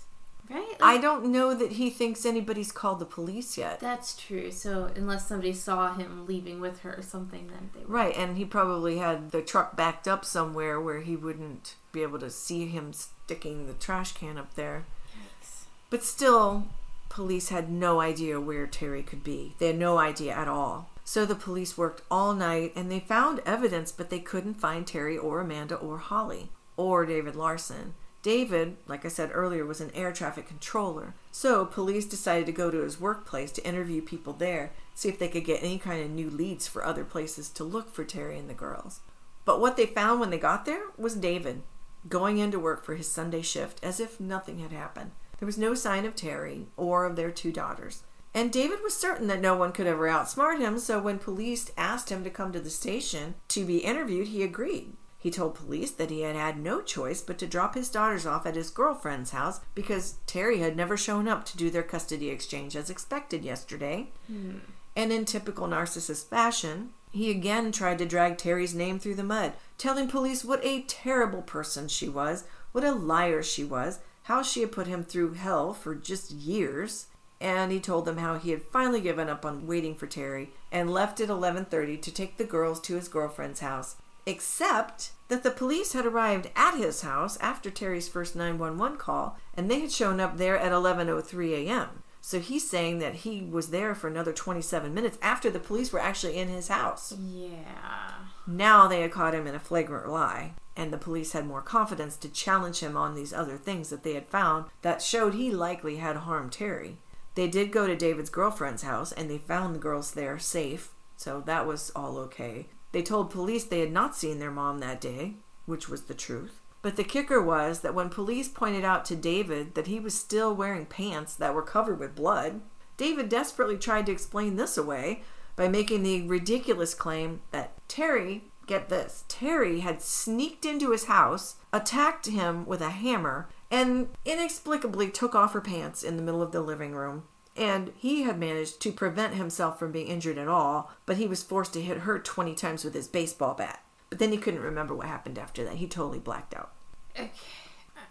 Right? Like, I don't know that he thinks anybody's called the police yet. That's true. So unless somebody saw him leaving with her or something, then they would. Right, and he probably had the truck backed up somewhere where he wouldn't be able to see him sticking the trash can up there. Yikes. But still, police had no idea where Teri could be. They had no idea at all. So the police worked all night and they found evidence, but they couldn't find Teri or Amanda or Holly or David Larson. David, like I said earlier, was an air traffic controller. So police decided to go to his workplace to interview people there, see if they could get any kind of new leads for other places to look for Teri and the girls. But what they found when they got there was David going into work for his Sunday shift as if nothing had happened. There was no sign of Teri or of their two daughters. And David was certain that no one could ever outsmart him, so when police asked him to come to the station to be interviewed, he agreed. He told police that he had had no choice but to drop his daughters off at his girlfriend's house because Teri had never shown up to do their custody exchange as expected yesterday. Hmm. And in typical narcissist fashion, he again tried to drag Teri's name through the mud, telling police what a terrible person she was, what a liar she was, how she had put him through hell for just years. And he told them how he had finally given up on waiting for Teri and left at 11:30 to take the girls to his girlfriend's house. Except that the police had arrived at his house after Teri's first 911 call and they had shown up there at 11:03 a.m. So he's saying that he was there for another 27 minutes after the police were actually in his house. Yeah. Now they had caught him in a flagrant lie, and the police had more confidence to challenge him on these other things that they had found that showed he likely had harmed Teri. They did go to David's girlfriend's house and they found the girls there safe, so that was all okay. They told police they had not seen their mom that day, which was the truth. But the kicker was that when police pointed out to David that he was still wearing pants that were covered with blood, David desperately tried to explain this away by making the ridiculous claim that Teri, get this, Teri had sneaked into his house, attacked him with a hammer, and inexplicably took off her pants in the middle of the living room. And he had managed to prevent himself from being injured at all, but he was forced to hit her 20 times with his baseball bat. But then he couldn't remember what happened after that. He totally blacked out. Okay.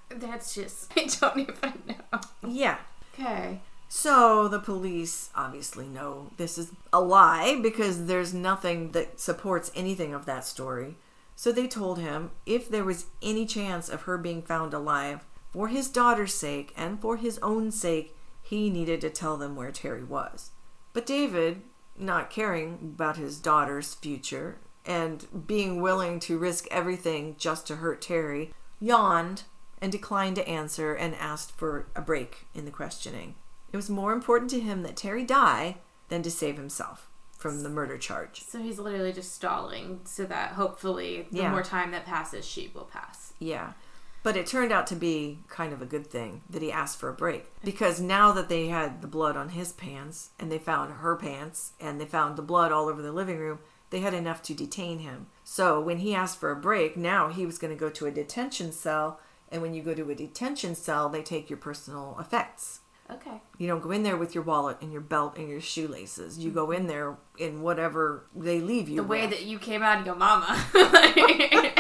That's just, I don't even know. Yeah. Okay. So the police obviously know this is a lie because there's nothing that supports anything of that story. So they told him if there was any chance of her being found alive, for his daughter's sake and for his own sake, he needed to tell them where Teri was. But David, not caring about his daughter's future and being willing to risk everything just to hurt Teri, yawned and declined to answer and asked for a break in the questioning. It was more important to him that Teri die than to save himself from the murder charge. So he's literally just stalling so that hopefully the Yeah. more time that passes, she will pass. Yeah. But it turned out to be kind of a good thing that he asked for a break because now that they had the blood on his pants and they found her pants and they found the blood all over the living room, they had enough to detain him. So when he asked for a break, now he was going to go to a detention cell. And when you go to a detention cell, they take your personal effects. Okay. You don't go in there with your wallet and your belt and your shoelaces. You go in there in whatever they leave you The way with. that you came out of your mama.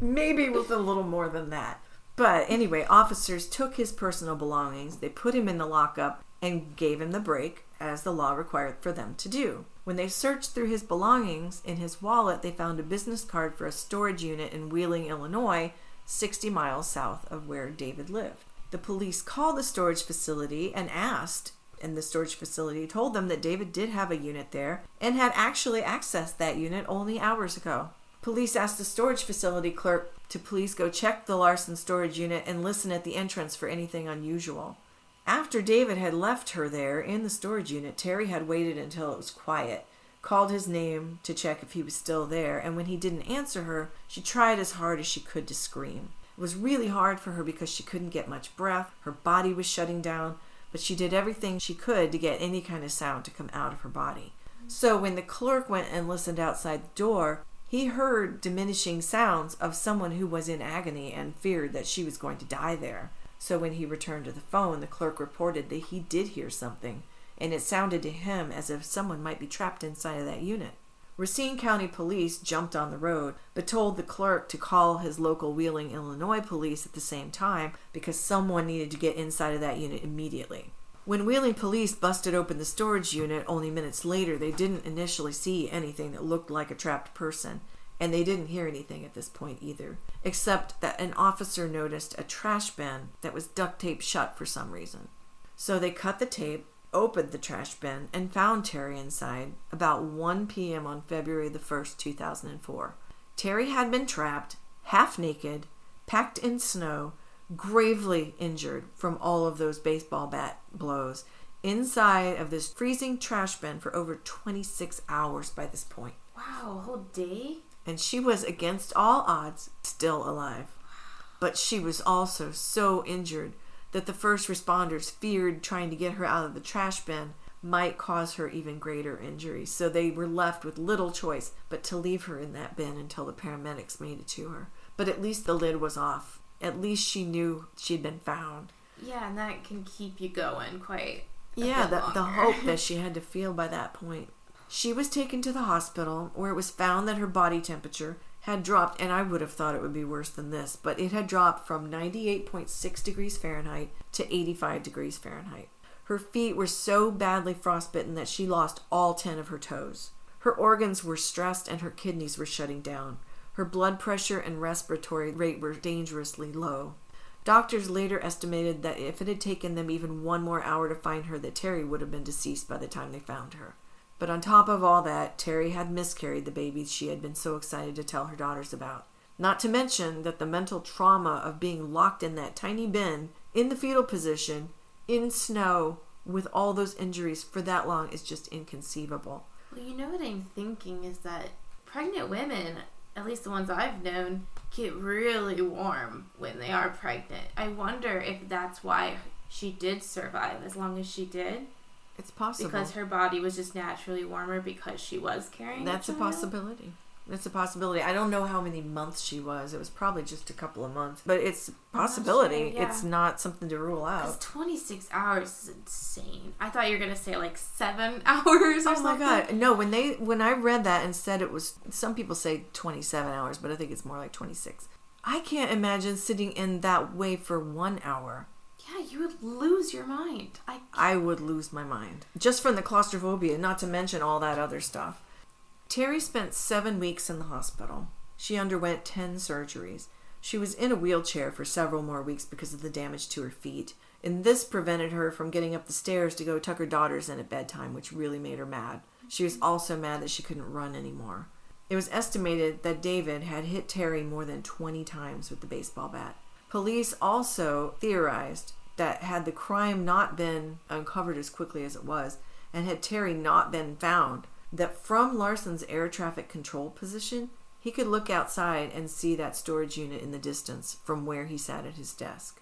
Maybe with a little more than that. But anyway, officers took his personal belongings, they put him in the lockup, and gave him the break, as the law required for them to do. When they searched through his belongings, in his wallet, they found a business card for a storage unit in Wheeling, Illinois, 60 miles south of where David lived. The police called the storage facility and asked, and the storage facility told them that David did have a unit there and had actually accessed that unit only hours ago. Police asked the storage facility clerk to please go check the Larson storage unit and listen at the entrance for anything unusual. After David had left her there in the storage unit, Teri had waited until it was quiet, called his name to check if he was still there, and when he didn't answer her, she tried as hard as she could to scream. It was really hard for her because she couldn't get much breath, her body was shutting down, but she did everything she could to get any kind of sound to come out of her body. So when the clerk went and listened outside the door, he heard diminishing sounds of someone who was in agony and feared that she was going to die there. So when he returned to the phone, the clerk reported that he did hear something, and it sounded to him as if someone might be trapped inside of that unit. Racine County Police jumped on the road, but told the clerk to call his local Wheeling, Illinois police at the same time because someone needed to get inside of that unit immediately. When Wheeling police busted open the storage unit only minutes later, they didn't initially see anything that looked like a trapped person, and they didn't hear anything at this point either, except that an officer noticed a trash bin that was duct taped shut for some reason. So they cut the tape, opened the trash bin, and found Teri inside about 1 p.m. on February the 1st, 2004. Teri had been trapped, half naked, packed in snow, gravely injured from all of those baseball bat blows, inside of this freezing trash bin for over 26 hours by this point. wow, a whole day? And she was, against all odds, still alive. But she was also so injured that the first responders feared trying to get her out of the trash bin might cause her even greater injuries. So they were left with little choice but to leave her in that bin until the paramedics made it to her. But at least the lid was off. At least she knew she'd been found. Yeah, and that can keep you going quite. Yeah, the, the hope that she had to feel by that point. She was taken to the hospital where it was found that her body temperature had dropped, and I would have thought it would be worse than this, but it had dropped from 98.6 degrees Fahrenheit to 85 degrees Fahrenheit. Her feet were so badly frostbitten that she lost all 10 of her toes. Her organs were stressed and her kidneys were shutting down. Her blood pressure and respiratory rate were dangerously low. Doctors later estimated that if it had taken them even one more hour to find her, that Teri would have been deceased by the time they found her. But on top of all that, Teri had miscarried the babies she had been so excited to tell her daughters about. Not to mention that the mental trauma of being locked in that tiny bin, in the fetal position, in snow, with all those injuries for that long is just inconceivable. Well, you know what I'm thinking is that pregnant women, at least the ones I've known, get really warm when they are pregnant. I wonder if that's why she did survive as long as she did. It's possible. Because her body was just naturally warmer because she was carrying. That's a possibility. It's a possibility. I don't know how many months she was. It was probably just a couple of months, but it's a possibility. sure, yeah. It's not something to rule out. 26 hours is insane. I thought you were gonna say like seven hours or Oh my god! No, when they when I read that and said it was some people say twenty seven hours, but I think it's more like twenty six. I can't imagine sitting in that way for one hour. Yeah, you would lose your mind. I I would lose my mind just from the claustrophobia, not to mention all that other stuff. Teri spent seven weeks in the hospital. She underwent 10 surgeries. She was in a wheelchair for several more weeks because of the damage to her feet, and this prevented her from getting up the stairs to go tuck her daughters in at bedtime, which really made her mad. She was also mad that she couldn't run anymore. It was estimated that David had hit Teri more than 20 times with the baseball bat. Police also theorized that had the crime not been uncovered as quickly as it was, and had Teri not been found, that from Larson's air traffic control position, he could look outside and see that storage unit in the distance from where he sat at his desk.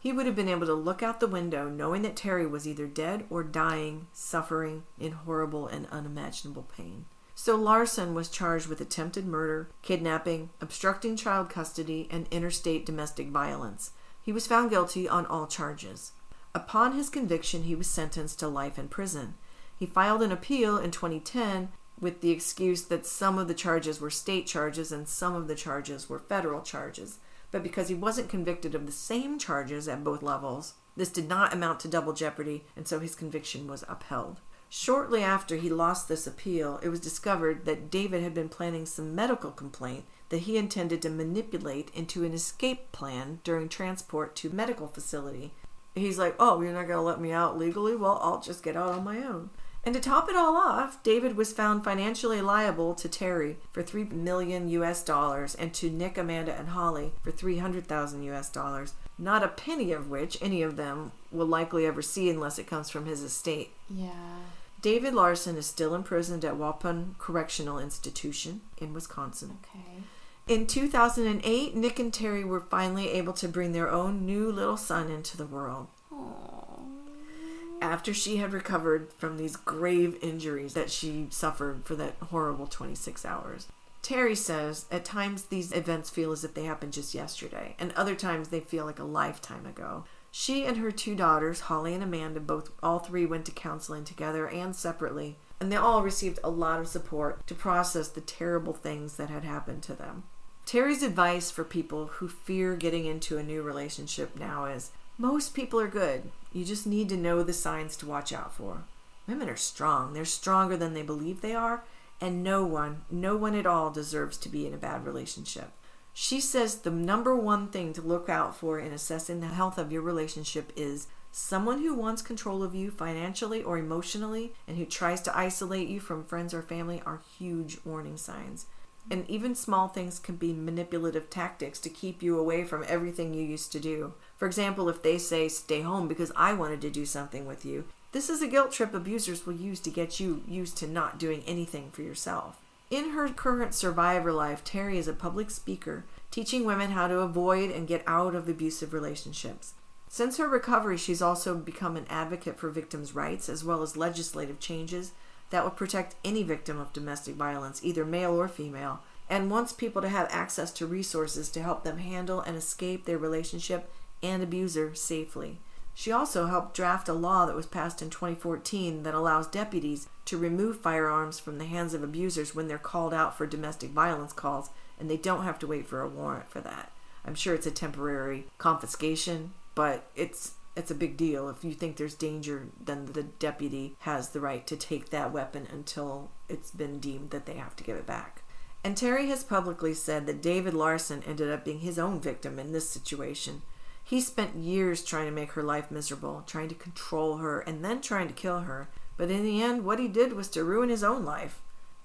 He would have been able to look out the window knowing that Teri was either dead or dying, suffering in horrible and unimaginable pain. So Larson was charged with attempted murder, kidnapping, obstructing child custody, and interstate domestic violence. He was found guilty on all charges. Upon his conviction, he was sentenced to life in prison. He filed an appeal in 2010 with the excuse that some of the charges were state charges and some of the charges were federal charges. But because he wasn't convicted of the same charges at both levels, this did not amount to double jeopardy, and so his conviction was upheld. Shortly after he lost this appeal, it was discovered that David had been planning some medical complaint that he intended to manipulate into an escape plan during transport to medical facility. He's like, "Oh, you're not going to let me out legally? Well, I'll just get out on my own." And to top it all off, David was found financially liable to Teri for 3 million US dollars and to Nick, Amanda, and Holly for 300,000 US dollars, not a penny of which any of them will likely ever see unless it comes from his estate. Yeah. David Larson is still imprisoned at Waupun Correctional Institution in Wisconsin. Okay. In 2008, Nick and Teri were finally able to bring their own new little son into the world Aww. After she had recovered from these grave injuries that she suffered for that horrible 26 hours. Teri says at times these events feel as if they happened just yesterday, and other times they feel like a lifetime ago. She and her two daughters, Holly and Amanda, both all three went to counseling together and separately, and they all received a lot of support to process the terrible things that had happened to them. Teri's advice for people who fear getting into a new relationship now is most people are good. You just need to know the signs to watch out for. Women are strong. They're stronger than they believe they are, and no one, no one at all deserves to be in a bad relationship. She says the number one thing to look out for in assessing the health of your relationship is someone who wants control of you financially or emotionally and who tries to isolate you from friends or family are huge warning signs. And even small things can be manipulative tactics to keep you away from everything you used to do. For example, if they say, stay home because I wanted to do something with you, this is a guilt trip abusers will use to get you used to not doing anything for yourself. In her current survivor life, Teri is a public speaker, teaching women how to avoid and get out of abusive relationships. Since her recovery, she's also become an advocate for victims' rights as well as legislative changes that would protect any victim of domestic violence, either male or female, and wants people to have access to resources to help them handle and escape their relationship and abuser safely. She also helped draft a law that was passed in 2014 that allows deputies to remove firearms from the hands of abusers when they're called out for domestic violence calls, and they don't have to wait for a warrant for that. I'm sure it's a temporary confiscation, but it's it's a big deal. If you think there's danger, then the deputy has the right to take that weapon until it's been deemed that they have to give it back. And Teri has publicly said that David Larson ended up being his own victim in this situation. He spent years trying to make her life miserable, trying to control her, and then trying to kill her. But in the end, what he did was to ruin his own life.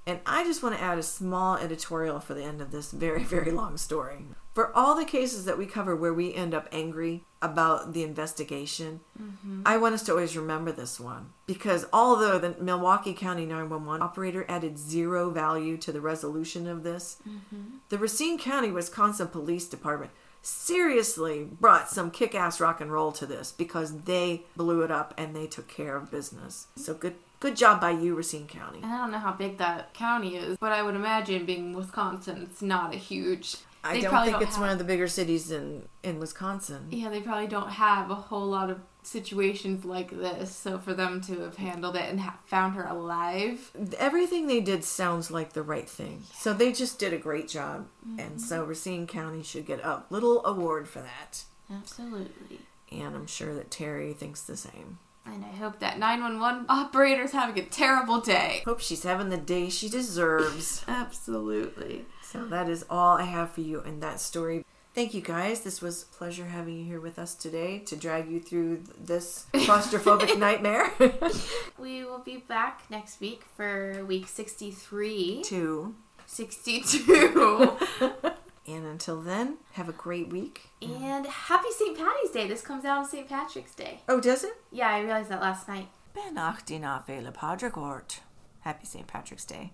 And I just want to add a small editorial for the end of this very, very long story. For all the cases that we cover where we end up angry about the investigation, mm-hmm. I want us to always remember this one. Because although the Milwaukee County 911 operator added zero value to the resolution of this, mm-hmm. the Racine County, Wisconsin Police Department seriously brought some kick ass rock and roll to this because they blew it up and they took care of business. So good good job by you, Racine County. And I don't know how big that county is, but I would imagine being Wisconsin, it's not a huge. I don't think it's have- one of the bigger cities in, in Wisconsin. Yeah, they probably don't have a whole lot of situations like this. So for them to have handled it and ha- found her alive, Everything they did sounds like the right thing. So they just did a great job. Mm-hmm. And so Racine County should get a little award for that. absolutely. And I'm sure that Teri thinks the same. And I hope that 911 operator's having a terrible day. Hope she's having the day she deserves. Absolutely. So that is all I have for you in that story. Thank you guys. This was a pleasure having you here with us today to drag you through this claustrophobic nightmare. We will be back next week for week 63. Two. 62. And until then, have a great week. and happy St. Patty's Day. This comes out on St. Patrick's Day. Oh, does it? Yeah, I realized that last night. Ben Achtina Vele Padragort. Happy St. Patrick's Day.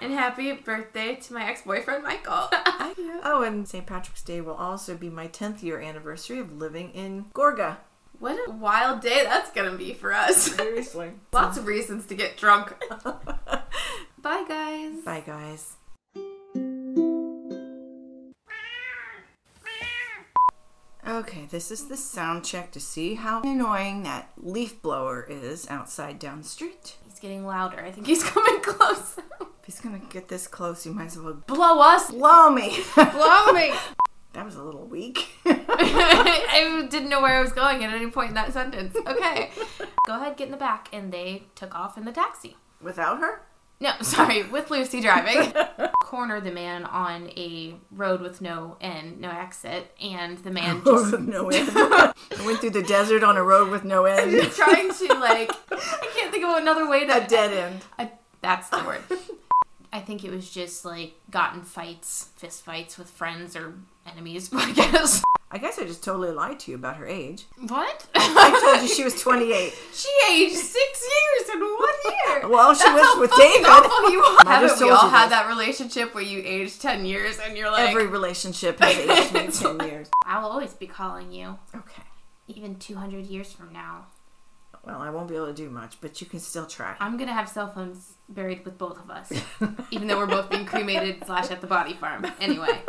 And happy birthday to my ex boyfriend, Michael. Oh, and St. Patrick's Day will also be my 10th year anniversary of living in Gorga. what a wild day that's gonna be for us. Seriously. Lots of reasons to get drunk. Bye, guys. Bye, guys. Okay, this is the sound check to see how annoying that leaf blower is outside down the street. Getting louder. I think he's coming close. If he's gonna get this close, you might as well Blow us. blow me. Blow me. that was a little weak. I didn't know where I was going at any point in that sentence. Okay. Go ahead, get in the back. And they took off in the taxi. Without her? No, sorry, with Lucie driving. Cornered the man on a road with no end, no exit, and the man just with no end. I went through the desert on a road with no end. trying to like I can't think of another way to A dead end. I- that's the word. I think it was just like gotten fights, fist fights with friends or enemies, I guess. I guess I just totally lied to you about her age. What? I told you she was 28. she aged six years in one year. Well, she That's was with David. you are. Haven't we all you had this. that relationship where you aged ten years and you're like, Every relationship has aged me 10 years. I will always be calling you, Okay. even two hundred years from now. Well, I won't be able to do much, but you can still try. I'm gonna have cell phones buried with both of us, even though we're both being cremated slash at the body farm. Anyway,